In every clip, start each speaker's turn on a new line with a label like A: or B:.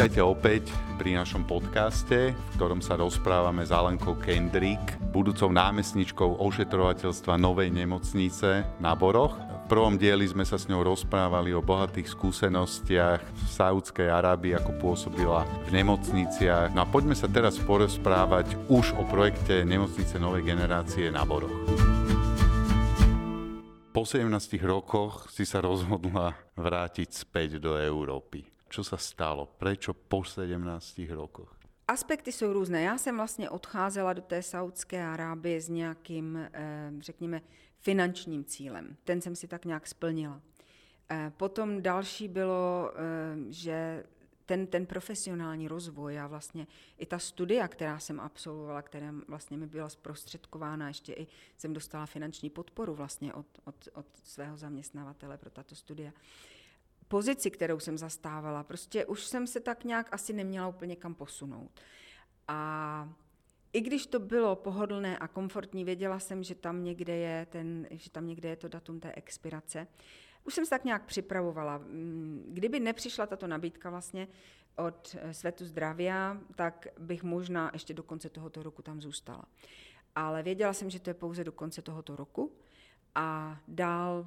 A: Vítajte opäť pri našom podcaste, v ktorom sa rozprávame s Alenkou Kendrick, budúcou námestničkou ošetrovateľstva Novej nemocnice na Boroch. V prvom dieli sme sa s ňou rozprávali o bohatých skúsenostiach v Saudskej Arábii, ako pôsobila v nemocniciach. No a poďme sa teraz porozprávať už o projekte Nemocnice Novej generácie na Boroch. Po 17 rokoch si sa rozhodla vrátiť späť do Európy. Čo sa stalo? Prečo po 17 rokoch?
B: Aspekty jsou různé. Já jsem vlastně odcházela do té Saudské Arábie s nějakým, eh, řekněme, finančním cílem. Ten jsem si tak nějak splnila. Eh, potom další bylo, eh, že ten, ten profesionální rozvoj a vlastně i ta studia, která jsem absolvovala, která vlastně mi byla zprostředkována, ještě i jsem dostala finanční podporu vlastně od, od, od svého zaměstnavatele pro tato studia, pozici, kterou jsem zastávala. Prostě už jsem se tak nějak asi neměla úplně kam posunout. A i když to bylo pohodlné a komfortní, věděla jsem, že tam někde je, ten, že tam někde je to datum té expirace. Už jsem se tak nějak připravovala. Mm, kdyby nepřišla tato nabídka vlastně od eh, Svetu zdravia, tak bych možná ještě do konce tohoto roku tam zůstala. Ale věděla jsem, že to je pouze do konce tohoto roku a dál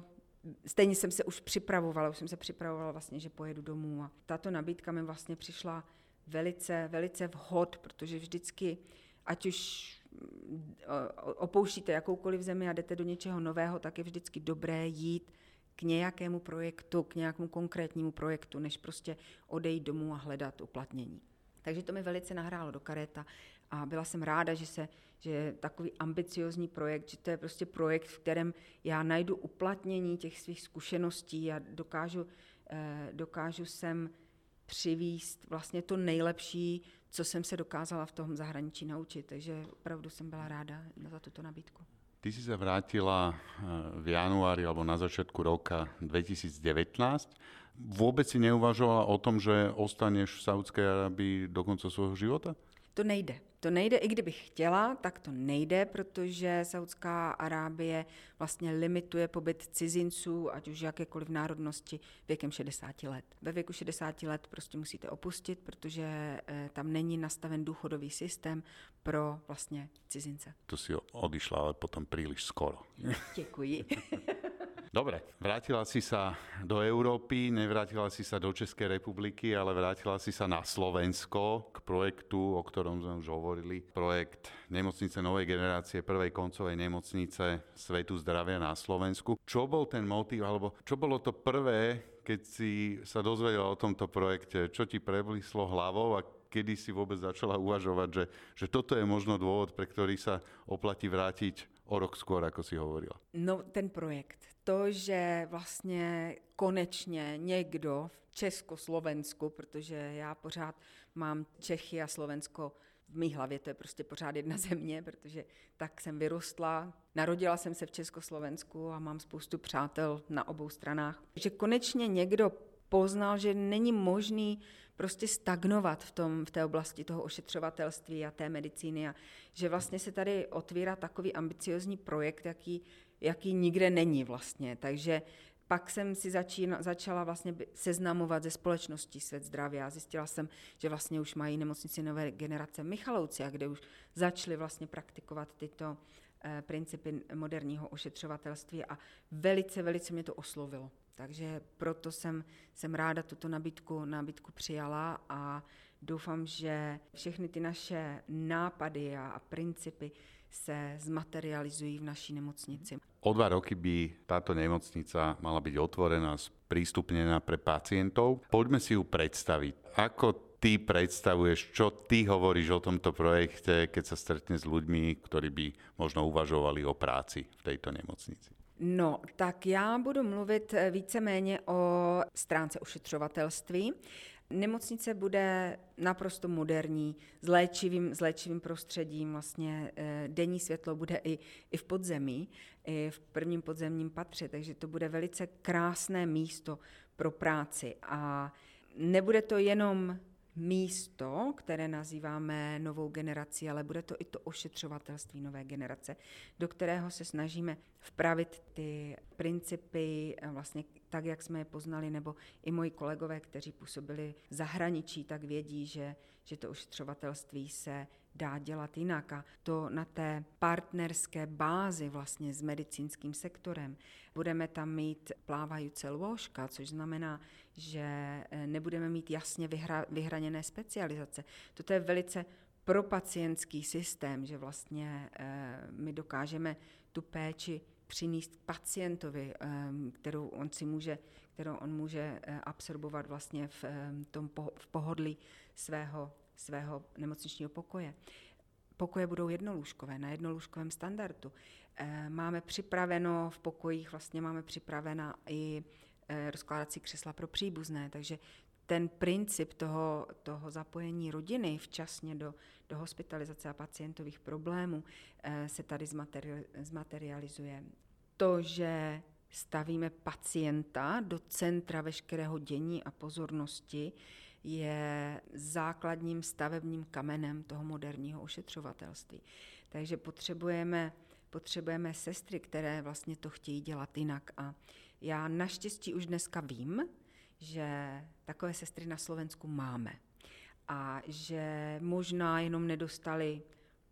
B: stejně jsem se už připravovala, už jsem se připravovala vlastně, že pojedu domů a tato nabídka mi vlastně přišla velice, velice vhod, protože vždycky, ať už mm, opouštíte jakoukoliv zemi a jdete do něčeho nového, tak je vždycky dobré jít k nějakému projektu, k nějakému konkrétnímu projektu, než prostě odejít domů a hledat uplatnění. Takže to mi velice nahrálo do kareta a byla jsem ráda, že, se, že je takový ambiciozní projekt, že to je prostě projekt, v kterém já najdu uplatnění těch svých zkušeností a dokážu, eh, dokážu sem přivíst vlastně to nejlepší, co jsem se dokázala v tom zahraničí naučit. Takže opravdu jsem byla ráda za tuto nabídku.
A: Ty si sa vrátila eh, v januári alebo na začiatku roka 2019. Vôbec si neuvažovala o tom, že ostaneš v Saudskej Arabii do konca svojho života?
B: To nejde. To nejde, i kdybych chtěla, tak to nejde, protože Saudská Arábie vlastně limituje pobyt cizinců, ať už jakékoliv národnosti, věkem 60 let. Ve věku 60 let prostě musíte opustit, protože eh, tam není nastaven důchodový systém pro vlastně cizince.
A: To si odišla ale potom příliš skoro.
B: Děkuji.
A: Dobre, vrátila si sa do Európy, nevrátila si sa do Českej republiky, ale vrátila si sa na Slovensko k projektu, o ktorom sme už hovorili. Projekt Nemocnice novej generácie, prvej koncovej nemocnice Svetu zdravia na Slovensku. Čo bol ten motív, alebo čo bolo to prvé, keď si sa dozvedela o tomto projekte? Čo ti preblíslo hlavou a kedy si vôbec začala uvažovať, že, že toto je možno dôvod, pre ktorý sa oplatí vrátiť o rok skôr, ako si hovorila?
B: No, ten projekt. To, že vlastně konečně někdo v Československu, protože já pořád mám Čechy a Slovensko v mý hlavě to je prostě pořád jedna země, protože tak jsem vyrostla. Narodila jsem se v Československu a mám spoustu přátel na obou stranách. Že konečně někdo poznal, že není možný prostě stagnovat v, tom, v té oblasti toho ošetřovatelství a té medicíny a že vlastně se tady otvírá takový ambiciozní projekt, jaký, jaký nikde není vlastně. Takže pak jsem si začína, začala vlastně seznamovat ze společností Svět zdraví a zjistila jsem, že vlastně už mají nemocnici nové generace Michalouci, a kde už začali vlastně praktikovat tyto eh, principy moderního ošetřovatelství a velice, velice mě to oslovilo. Takže proto jsem, jsem ráda tuto nabídku, nabídku přijala a doufám, že všechny ty naše nápady a, a principy se zmaterializují v naší nemocnici.
A: O dva roky by táto nemocnica mala byť otvorená, sprístupnená pre pacientov. Poďme si ju predstaviť. Ako ty predstavuješ, čo ty hovoríš o tomto projekte, keď sa stretne s ľuďmi, ktorí by možno uvažovali o práci v tejto nemocnici?
B: No, tak já budu mluvit eh, víceméně o stránce ošetřovatelství. Nemocnice bude naprosto moderní, s léčivým, s léčivým prostředím, vlastně e, denní světlo bude i, i v podzemí, i v prvním podzemním patře, takže to bude velice krásné místo pro práci a nebude to jenom místo, které nazýváme novou generací, ale bude to i to ošetřovatelství nové generace, do kterého se snažíme vpravit ty principy eh, vlastně tak, jak jsme je poznali, nebo i moji kolegové, kteří působili v zahraničí, tak vědí, že, že to ošetřovatelství se dá dělat jinak. A to na té partnerské bázi vlastně s medicínským sektorem. Budeme tam mít plávající lůžka, což znamená, že eh, nebudeme mít jasně vyhra, vyhraněné specializace. Toto je velice propacientský systém, že vlastně e, my dokážeme tu péči přinést pacientovi, e, kterou on si může, kterou on může absorbovat vlastně v tom po, v pohodlí svého svého nemocničního pokoje. Pokoje budou jednolůžkové, na jednolůžkovém standardu. Eh, máme připraveno v pokojích, vlastně máme připravena i eh, rozkládací křesla pro příbuzné, takže ten princip toho, toho zapojení rodiny včasně do, do hospitalizace a pacientových problémů eh, se tady zmaterializuje. To, že stavíme pacienta do centra veškerého dění a pozornosti, je základním stavebním kamenem toho moderního ošetřovatelství. Takže potřebujeme, potřebujeme sestry, které vlastně to chtějí dělat jinak. A já naštěstí už dneska vím, že takové sestry na Slovensku máme. A že možná jenom nedostali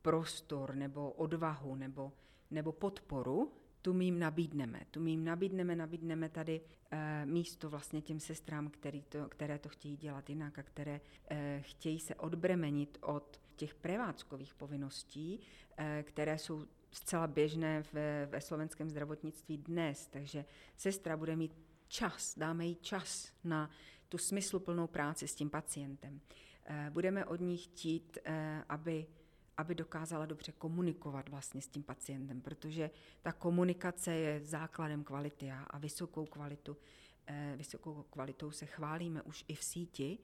B: prostor nebo odvahu nebo, nebo podporu, tu my jim nabídneme. Tu my jim nabídneme, nabídneme tady e, místo vlastně těm sestrám, který to, které to chtějí dělat jinak a které e, chtějí se odbremenit od těch prevádzkových povinností, e, které jsou zcela běžné ve, ve slovenském zdravotnictví dnes. Takže sestra bude mít čas, dáme jí čas na tu smysluplnou práci s tím pacientem. E, budeme od ní chtít, e, aby aby dokázala dobře komunikovat vlastně s tím pacientem, protože ta komunikace je základem kvality a, a vysokou kvalitu, eh, vysokou kvalitou se chválíme už i v síti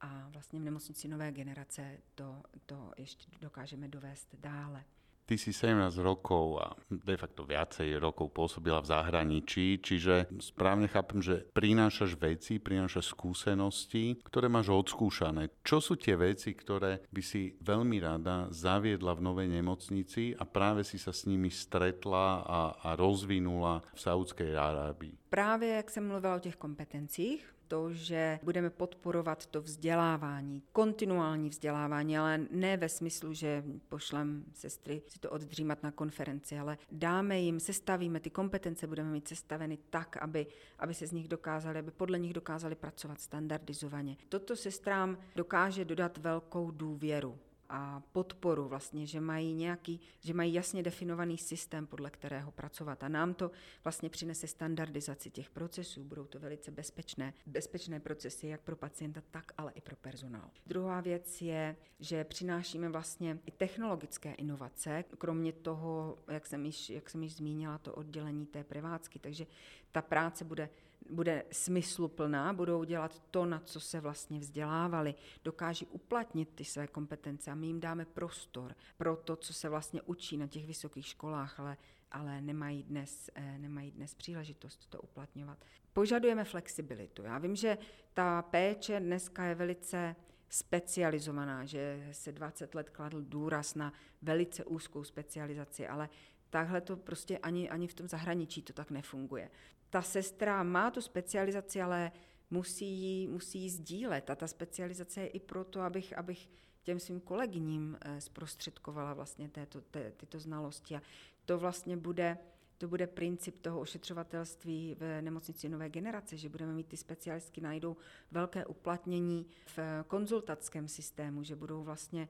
B: a vlastně v nemocnici nové generace to, to ještě dokážeme dovést dále.
A: Ty si 17 rokov a de facto viacej rokov pôsobila v zahraničí, čiže správne chápem, že prinášaš veci, prinášaš skúsenosti, ktoré máš odskúšané. Čo sú tie veci, ktoré by si veľmi rada zaviedla v novej nemocnici a práve si sa s nimi stretla a, a rozvinula v Saudskej Arábii?
B: Právě jak jsem mluvila o těch kompetencích, to, že budeme podporovat to vzdělávání, kontinuální vzdělávání, ale ne ve smyslu, že pošlem sestry si to oddřímat na konferenci, ale dáme jim, sestavíme ty kompetence, budeme mít sestaveny tak, aby, aby se z nich dokázali, aby podle nich dokázali pracovat standardizovaně. Toto sestrám dokáže dodat velkou důvěru a podporu vlastně, že mají nějaký, že mají jasně definovaný systém, podle kterého pracovat. A nám to vlastně přinese standardizaci těch procesů. Budou to velice bezpečné, bezpečné procesy jak pro pacienta, tak ale i pro personál. Druhá věc je, že přinášíme vlastně i technologické inovace, kromě toho, jak jsem již, jak jsem již zmínila, to oddělení té privácky. Takže ta práce bude bude smysluplná, budou dělat to, na co se vlastně vzdělávali, dokáží uplatnit ty své kompetence a my jim dáme prostor pro to, co se vlastně učí na těch vysokých školách, ale, ale nemají, dnes, eh, nemají dnes příležitost to uplatňovat. Požadujeme flexibilitu. Já vím, že ta péče dneska je velice specializovaná, že se 20 let kladl důraz na velice úzkou specializaci, ale takhle to prostě ani, ani v tom zahraničí to tak nefunguje ta sestra má tu specializaci, ale musí ji, musí ji sdílet. A ta specializace je i proto, abych, abych těm svým kolegyním eh, zprostředkovala vlastně této, té, tyto znalosti. A to vlastně bude, to bude princip toho ošetřovatelství v nemocnici nové generace, že budeme mít ty specialistky, najdou velké uplatnění v konzultackém systému, že budou vlastně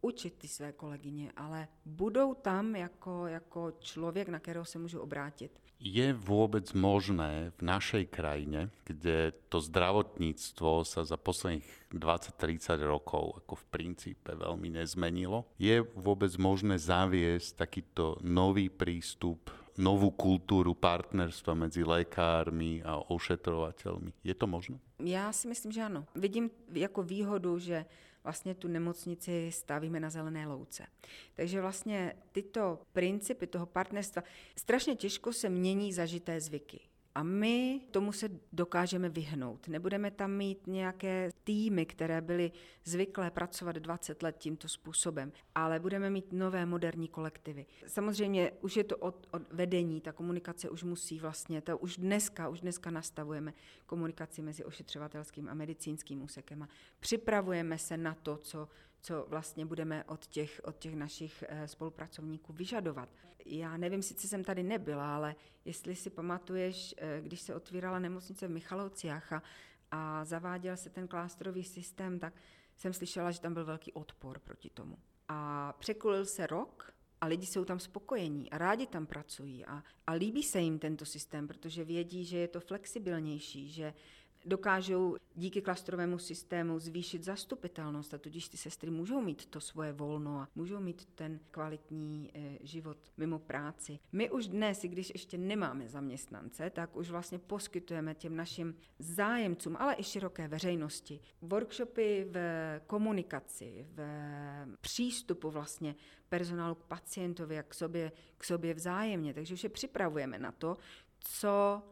B: učit ty své kolegyně, ale budou tam jako, jako člověk, na kterého se můžu obrátit.
A: Je vôbec možné v našej krajine, kde to zdravotníctvo sa za posledných 20-30 rokov ako v princípe veľmi nezmenilo, je vôbec možné zaviesť takýto nový prístup novú kultúru partnerstva medzi lékármi a ošetrovateľmi. Je to možné?
B: Já si myslím, že ano. Vidím jako výhodu, že vlastně tu nemocnici stavíme na zelené louce. Takže vlastně tyto principy toho partnerstva strašně těžko se mění zažité zvyky. A my tomu se dokážeme vyhnout. Nebudeme tam mít nějaké týmy, které byly zvyklé pracovat 20 let tímto způsobem, ale budeme mít nové moderní kolektivy. Samozřejmě už je to od, od vedení, ta komunikace už musí vlastně, to už dneska, už dneska nastavujeme komunikaci mezi ošetřovatelským a medicínským úsekem a připravujeme se na to, co co vlastně budeme od těch, od těch našich eh, spolupracovníků vyžadovat. Já nevím, sice jsem tady nebyla, ale jestli si pamatuješ, eh, když se otvírala nemocnice v Michalovciach a, a zaváděl se ten klástrový systém, tak jsem slyšela, že tam byl velký odpor proti tomu. A překulil se rok a lidi jsou tam spokojení a rádi tam pracují a, a líbí se jim tento systém, protože vědí, že je to flexibilnější, že dokážou díky klastrovému systému zvýšit zastupitelnost a tudíž ty sestry můžou mít to svoje volno a můžou mít ten kvalitní e, život mimo práci. My už dnes, i když ještě nemáme zaměstnance, tak už vlastně poskytujeme těm našim zájemcům, ale i široké veřejnosti workshopy v komunikaci, v přístupu vlastně personálu k pacientovi a k sobě, k sobě vzájemně. Takže už je připravujeme na to, co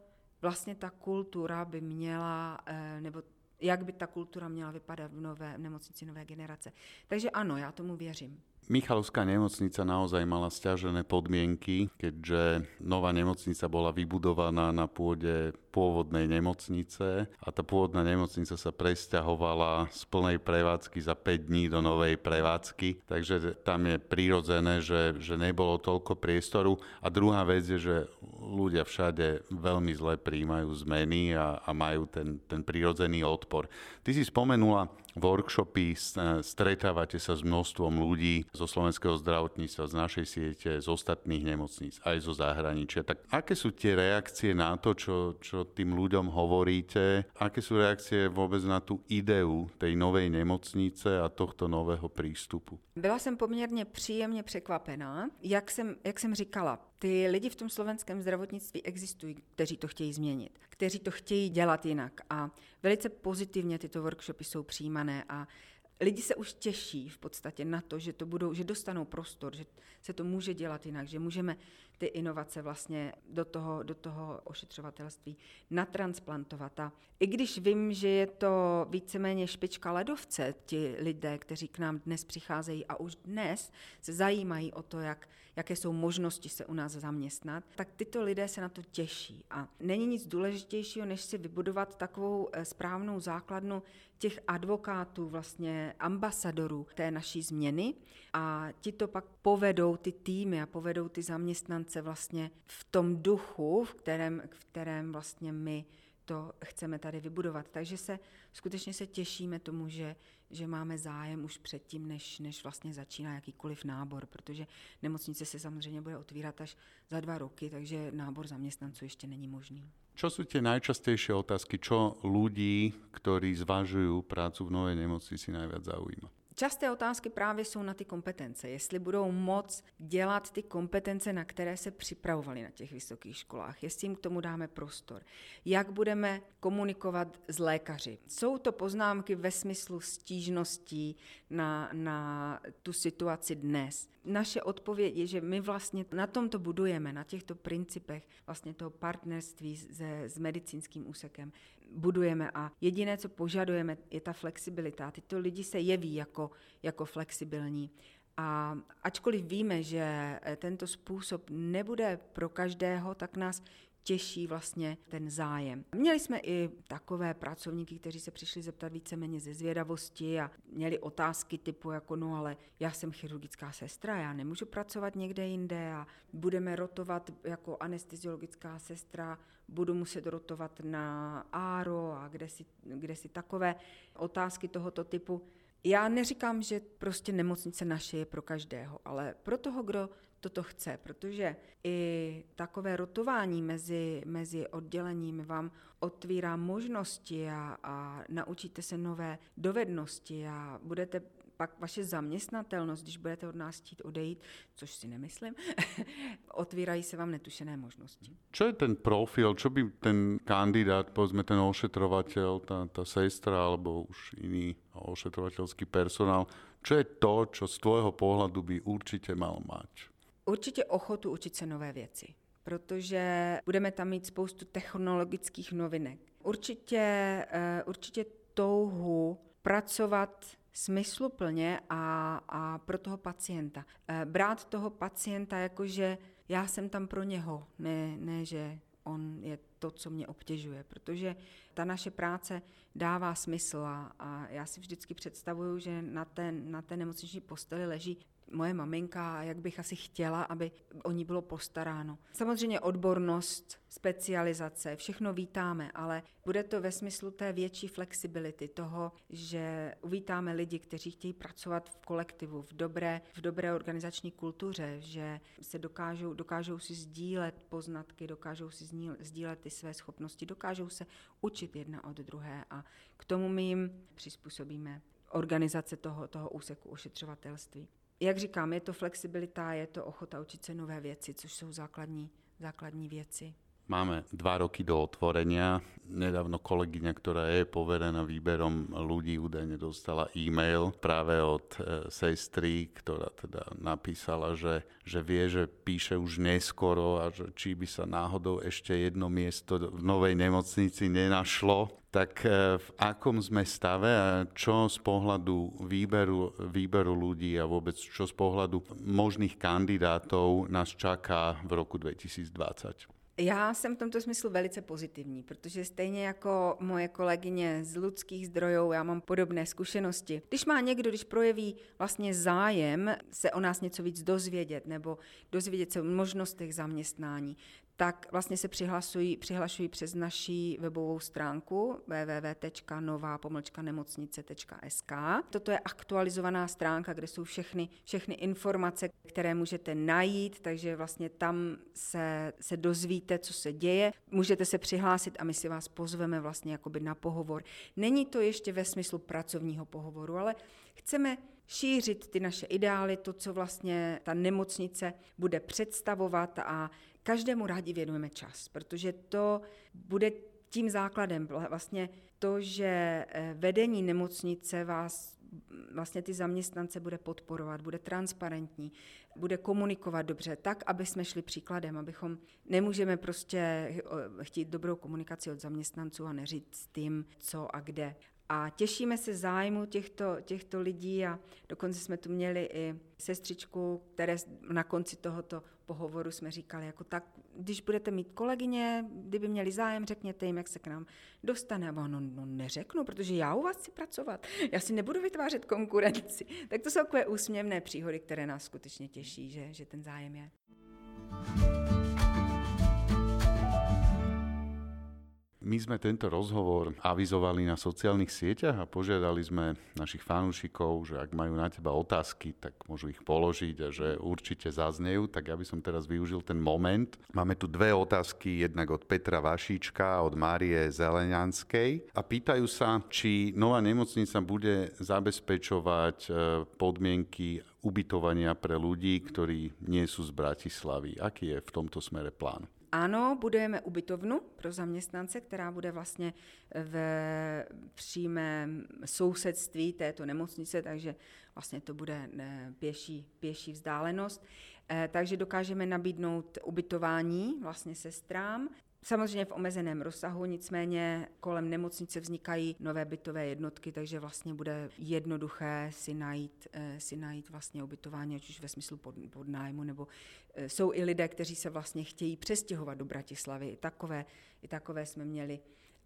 B: vlastně ta kultura by měla, eh, nebo jak by ta kultura měla vypadat v nové v nemocnici nové generace. Takže ano, já tomu věřím.
A: Michalovská nemocnica naozaj mala stiažené podmienky, keďže nová nemocnica bola vybudovaná na pôde pôvodnej nemocnice a tá pôvodná nemocnica sa presťahovala z plnej prevádzky za 5 dní do novej prevádzky, takže tam je prirodzené, že, že nebolo toľko priestoru. A druhá vec je, že ľudia všade veľmi zle príjmajú zmeny a, a majú ten, ten prirodzený odpor. Ty si spomenula workshopy, stretávate sa s množstvom ľudí zo slovenského zdravotníctva, z našej siete, z ostatných nemocníc, aj zo zahraničia. Tak aké sú tie reakcie na to, čo, čo tým ľuďom hovoríte? Aké sú reakcie vôbec na tú ideu tej novej nemocnice a tohto nového prístupu?
B: Byla jsem poměrně příjemně překvapená. Jak jsem, jak jsem říkala, ty lidi v tom slovenském zdravotnictví existují, kteří to chtějí změnit, kteří to chtějí dělat jinak a velice pozitivně tyto workshopy jsou přijímané a lidi se už těší v podstatě na to, že to budou, že dostanou prostor, že se to může dělat jinak, že můžeme ty inovace vlastně do toho, do toho ošetřovatelství natransplantovat. A i když vím, že je to víceméně špička ledovce, ti lidé, kteří k nám dnes přicházejí a už dnes se zajímají o to, jak, jaké jsou možnosti se u nás zaměstnat, tak tyto lidé se na to těší. A není nic důležitějšího, než si vybudovat takovou eh, správnou základnu těch advokátů, vlastně ambasadorů té naší změny a ti to pak povedou ty týmy a povedou ty zaměstnance vlastně v tom duchu, v kterém, v kterém vlastně my to chceme tady vybudovat. Takže se skutečně se těšíme tomu, že, že máme zájem už předtím, než, než vlastně začíná jakýkoliv nábor, protože nemocnice se samozřejmě bude otvírat až za dva roky, takže nábor zaměstnanců ještě není možný.
A: Čo sú tie najčastejšie otázky, čo ľudí, ktorí zvažujú prácu v novej nemocnici najviac zaujíma?
B: Časté otázky právě jsou na ty kompetence. Jestli budou moc dělat ty kompetence, na které se připravovali na těch vysokých školách, jestli jim k tomu dáme prostor. Jak budeme komunikovat s lékaři. Jsou to poznámky ve smyslu stížností na, na tu situaci dnes. Naše odpověď je, že my vlastně na tomto budujeme, na těchto principech vlastně toho partnerství se, s medicínským úsekem budujeme a jediné, co požadujeme, je ta flexibilita. Tyto lidi se jeví jako, jako flexibilní. A ačkoliv víme, že eh, tento způsob nebude pro každého, tak nás těší vlastně ten zájem. Měli jsme i takové pracovníky, kteří se přišli zeptat víceméně ze zvědavosti a měli otázky typu jako no ale já jsem chirurgická sestra, já nemůžu pracovat někde jinde a budeme rotovat jako anesteziologická sestra, budu muset rotovat na ARO a kde si, kde si takové otázky tohoto typu. Já neříkám, že prostě nemocnice naše je pro každého, ale pro toho, kdo toto chce, protože i takové rotování mezi, mezi odděleními vám otvírá možnosti a, a naučíte se nové dovednosti a budete pak vaše zaměstnatelnost, když budete od nás chtít odejít, což si nemyslím, otvírají se vám netušené možnosti.
A: Co je ten profil, čo by ten kandidát, povedzme ten ošetrovateľ, ta, ta sestra alebo už iný ošetrovateľský personál, čo je to, čo z tvojho pohľadu by určite mal mať?
B: Určitě ochotu učit se nové věci. protože budeme tam mít spoustu technologických novinek. Určitě, eh, určitě touhu pracovat smysluplně a, a pro toho pacienta. Eh, brát toho pacienta jako, že já jsem tam pro něho, ne, ne že on je to, co mě obtěžuje, protože ta naše práce dává smysl a, a já si vždycky představuju, že na té, na té nemocniční posteli leží moje maminka a jak bych asi chtěla, aby o ní bylo postaráno. Samozřejmě odbornost, specializace, všechno vítáme, ale bude to ve smyslu té větší flexibility, toho, že uvítáme lidi, kteří chtějí pracovat v kolektivu, v dobré, v dobré organizační kultuře, že se dokážou, dokážou si sdílet poznatky, dokážou si sdílet ty své schopnosti, dokážou se učit jedna od druhé a k tomu my jim přizpůsobíme organizace toho, toho úseku ošetřovatelství jak říkám, je to flexibilita, je to ochota učit se nové věci, což jsou základní, základní věci.
A: Máme dva roky do otvorenia. Nedávno kolegyňa, ktorá je poverená výberom ľudí, údajne dostala e-mail práve od e, sestry, ktorá teda napísala, že, že vie, že píše už neskoro a že či by sa náhodou ešte jedno miesto v novej nemocnici nenašlo. Tak e, v akom sme stave a čo z pohľadu výberu, výberu ľudí a vôbec čo z pohľadu možných kandidátov nás čaká v roku 2020?
B: Já jsem v tomto smyslu velice pozitivní, protože stejně jako moje kolegyně z lidských zdrojů, já mám podobné zkušenosti. Když má někdo, když projeví vlastně zájem se o nás něco víc dozvědět nebo dozvědět se o možnostech zaměstnání, tak vlastně se přihlasují, přihlašují přes naší webovou stránku www.nová-nemocnice.sk. Toto je aktualizovaná stránka, kde jsou všechny, všechny informace, které můžete najít, takže vlastně tam se, se dozvíte, co se děje. Můžete se přihlásit a my si vás pozveme vlastně jakoby na pohovor. Není to ještě ve smyslu pracovního pohovoru, ale chceme šířit ty naše ideály, to, co vlastně ta nemocnice bude představovat a každému rádi věnujeme čas, protože to bude tím základem vlastně to, že eh, vedení nemocnice vás vlastně ty zaměstnance bude podporovat, bude transparentní, bude komunikovat dobře, tak, aby jsme šli příkladem, abychom nemůžeme prostě eh, chtít dobrou komunikaci od zaměstnanců a neříct tím, co a kde. A těšíme se zájmu těchto, těchto lidí a dokonce jsme tu měli i sestřičku, které na konci tohoto pohovoru jsme říkali, jako tak, když budete mít kolegyně, kdyby měli zájem, řekněte jim, jak se k nám dostane. A no, no neřeknu, protože já u vás chci pracovat. Já si nebudu vytvářet konkurenci. Tak to jsou takové úsměvné příhody, které nás skutečně těší, že, že ten zájem je.
A: My sme tento rozhovor avizovali na sociálnych sieťach a požiadali sme našich fanúšikov, že ak majú na teba otázky, tak môžu ich položiť a že určite zaznejú. Tak ja by som teraz využil ten moment. Máme tu dve otázky, jednak od Petra Vašíčka a od Márie Zelenianskej. A pýtajú sa, či nová nemocnica bude zabezpečovať e, podmienky ubytovania pre ľudí, ktorí nie sú z Bratislavy. Aký je v tomto smere plán?
B: Ano, budujeme ubytovnu pro zaměstnance, která bude vlastně v přímém sousedství této nemocnice, takže vlastně to bude eh, pěší, pěší vzdálenost. Eh, takže dokážeme nabídnout ubytování vlastně sestrám. Samozřejmě v omezeném rozsahu, nicméně kolem nemocnice vznikají nové bytové jednotky, takže vlastně bude jednoduché si najít, eh, si najít vlastně ubytování, ať už ve smyslu pod, podnájmu, nebo eh, jsou i lidé, kteří se vlastně chtějí přestěhovat do Bratislavy. I takové, i takové jsme měli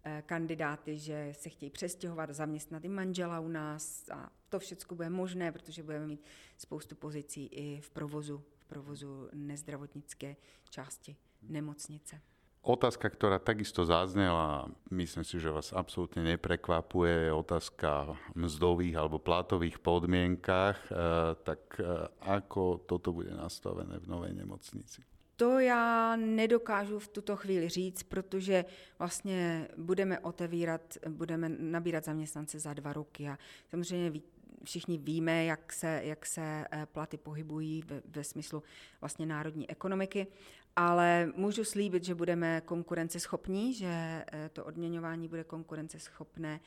B: eh, kandidáty, že se chtějí přestěhovat, zaměstnat i manžela u nás a to všechno bude možné, protože budeme mít spoustu pozicí i v provozu, v provozu nezdravotnické části nemocnice.
A: Otázka, ktorá takisto zaznela, myslím si, že vás absolútne neprekvapuje, je otázka mzdových alebo platových podmienkách. E, tak e, ako toto bude nastavené v novej nemocnici?
B: To já nedokážu v tuto chvíli říct, protože vlastně budeme otevírat, budeme nabírat zaměstnance za dva roky a samozřejmě všichni víme, jak se, jak se e, platy pohybují ve, ve smyslu vlastně národní ekonomiky ale můžu slíbit, že budeme konkurenceschopní, že eh, to odměňování bude konkurenceschopné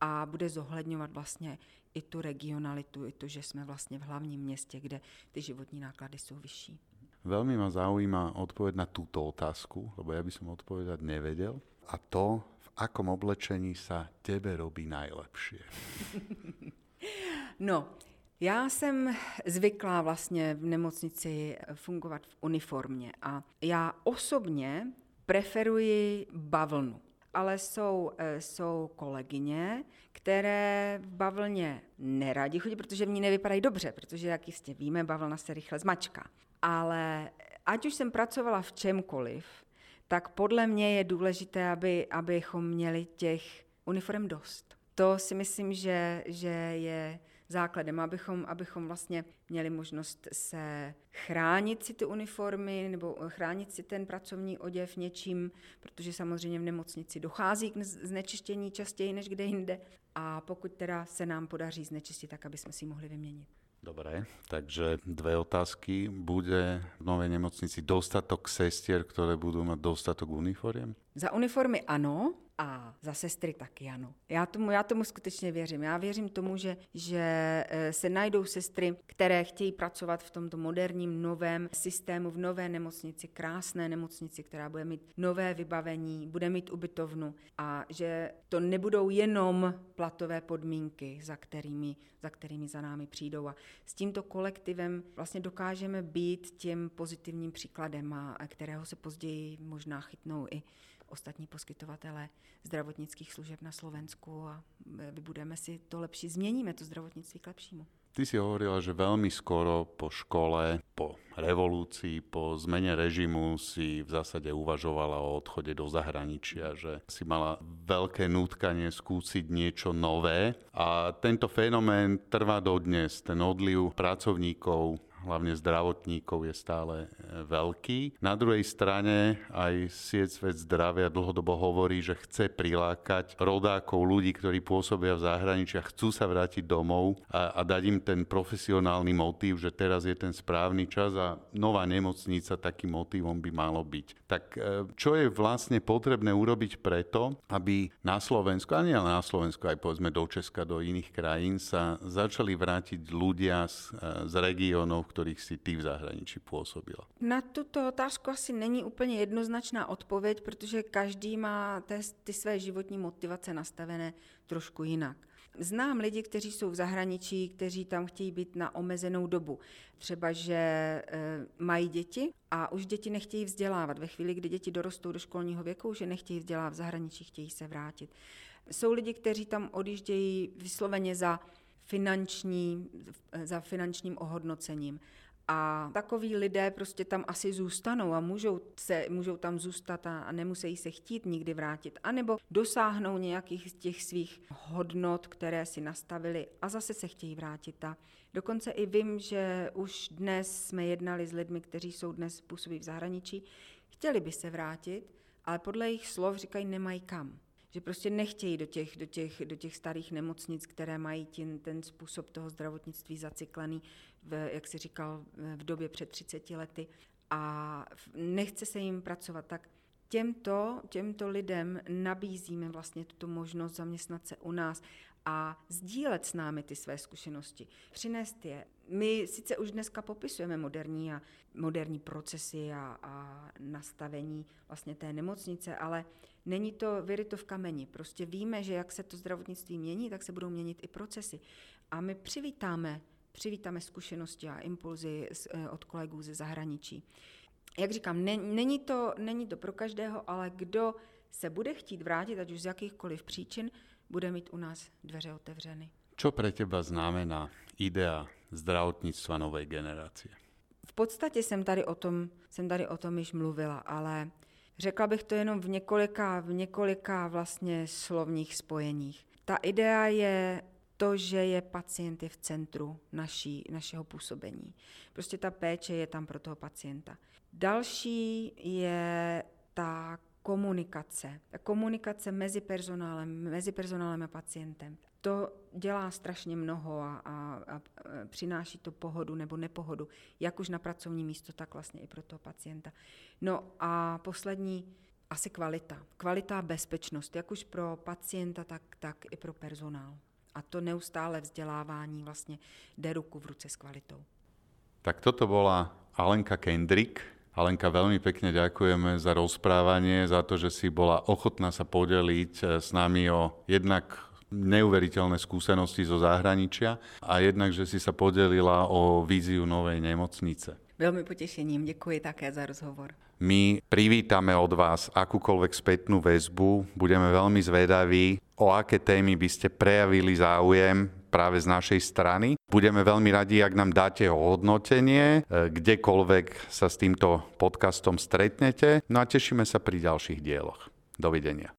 B: a bude zohledňovat vlastně i tu regionalitu, i to, že jsme vlastně v hlavním městě, kde ty životní náklady jsou vyšší.
A: Veľmi ma zaujíma odpoveď na túto otázku, lebo ja by som odpovedať nevedel. A to, v akom oblečení sa tebe robí najlepšie.
B: No, já jsem zvyklá vlastně v nemocnici fungovat v uniformě a já osobně preferuji bavlnu. Ale jsou, eh, jsou kolegyně, které v bavlně neradi chodí, protože v ní nevypadají dobře, protože, jak jistě víme, bavlna se rychle zmačká. Ale ať už jsem pracovala v čemkoliv, tak podle mě je důležité, aby, abychom měli těch uniform dost. To si myslím, že, že je základem, abychom, abychom vlastně měli možnost se chránit si ty uniformy nebo chránit si ten pracovní oděv něčím, protože samozřejmě v nemocnici dochází k znečištění častěji než kde jinde a pokud teda se nám podaří znečistit, tak aby jsme si mohli vyměnit.
A: Dobre, takže dve otázky. Bude v novej nemocnici dostatok sestier, ktoré budú mať dostatok uniform?
B: Za uniformy ano, a za sestry taky ano. Já tomu, já tomu skutečně věřím. Já věřím tomu, že, že eh, se najdou sestry, které chtějí pracovat v tomto moderním novém systému, v nové nemocnici, krásné nemocnici, která bude mít nové vybavení, bude mít ubytovnu a že to nebudou jenom platové podmínky, za kterými, za kterými za námi přijdou. A s tímto kolektivem vlastně dokážeme být tím pozitivním příkladem, a, kterého se později možná chytnou i ostatní poskytovatelé zdravotnických služeb na Slovensku a vybudeme si to lepší, změníme to zdravotnictví k lepšímu.
A: Ty si hovorila, že veľmi skoro po škole, po revolúcii, po zmene režimu si v zásade uvažovala o odchode do zahraničia, že si mala veľké nútkanie skúsiť niečo nové a tento fenomén trvá dodnes. Ten odliv pracovníkov hlavne zdravotníkov, je stále e, veľký. Na druhej strane aj sieť Svet zdravia dlhodobo hovorí, že chce prilákať rodákov, ľudí, ktorí pôsobia v zahraničí a chcú sa vrátiť domov a, a dať im ten profesionálny motív, že teraz je ten správny čas a nová nemocnica takým motívom by malo byť. Tak e, čo je vlastne potrebné urobiť preto, aby na Slovensku, a nie na Slovensku, aj povedzme do Česka, do iných krajín sa začali vrátiť ľudia z, e, z regiónov, ktorých si ty v zahraničí pôsobila?
B: Na tuto otázku asi není úplně jednoznačná odpověď, protože každý má té, ty své životní motivace nastavené trošku jinak. Znám lidi, kteří jsou v zahraničí, kteří tam chtějí být na omezenou dobu. Třeba, že e, mají děti a už děti nechtějí vzdělávat. Ve chvíli, kdy děti dorostou do školního věku, že nechtějí vzdělávat v zahraničí, chtějí se vrátit. Jsou lidi, kteří tam odjíždějí vysloveně za finanční, za finančním ohodnocením. A takoví lidé prostě tam asi zůstanou a můžou, se, můžou tam zůstat a, nemusí se chtít nikdy vrátit. A nebo dosáhnou nějakých těch svých hodnot, které si nastavili a zase se chtějí vrátit. A dokonce i vím, že už dnes jsme jednali s lidmi, kteří jsou dnes působí v zahraničí, chtěli by se vrátit, ale podle jejich slov říkají, nemají kam že prostě nechtějí do těch, do těch, do těch starých nemocnic, které mají tím, ten způsob toho zdravotnictví zacyklený, v, jak si říkal, v době před 30 lety a nechce se jim pracovat. Tak těmto, těmto lidem nabízíme vlastně tuto možnost zaměstnat se u nás a sdílet s námi ty své zkušenosti, přinést je. My sice už dneska popisujeme moderní a moderní procesy a, a nastavení vlastně té nemocnice, ale není to vyryto v kameni. Prostě víme, že jak se to zdravotnictví mění, tak se budou měnit i procesy. A my přivítáme, přivítáme zkušenosti a impulzy eh, od kolegů ze zahraničí. Jak říkám, ne, není, to, není to pro každého, ale kdo se bude chtít vrátit, ať už z jakýchkoliv příčin, bude mít u nás dveře otevřeny.
A: Co pro teba znamená idea zdravotnictva nové generácie?
B: V podstatě jsem tady o tom, jsem tady o tom již mluvila, ale řekla bych to jenom v několika, v několika vlastně slovních spojeních. Ta idea je to, že je pacient je v centru naší, našeho působení. Prostě ta péče je tam pro toho pacienta. Další je ta komunikace. Komunikace mezi personálem, mezi personálem a pacientem. To dělá strašně mnoho a, a, a přináší to pohodu nebo nepohodu, jak už na pracovní místo, tak vlastně i pro toho pacienta. No a poslední, asi kvalita. Kvalita a bezpečnost, jak už pro pacienta, tak, tak i pro personál. A to neustále vzdělávání vlastně jde ruku v ruce s kvalitou.
A: Tak toto bola Alenka Kendrick. Alenka, veľmi pekne ďakujeme za rozprávanie, za to, že si bola ochotná sa podeliť eh, s nami o jednak neuveriteľné skúsenosti zo zahraničia a jednak, že si sa podelila o víziu novej nemocnice.
B: Veľmi potešením, děkuji také za rozhovor.
A: My privítame od vás akúkoľvek spätnú väzbu, budeme veľmi zvedaví, o aké témy by ste prejavili záujem práve z našej strany. Budeme veľmi radi, ak nám dáte hodnotenie, e, kdekoľvek sa s týmto podcastom stretnete. No a tešíme sa pri ďalších dieloch. Dovidenia.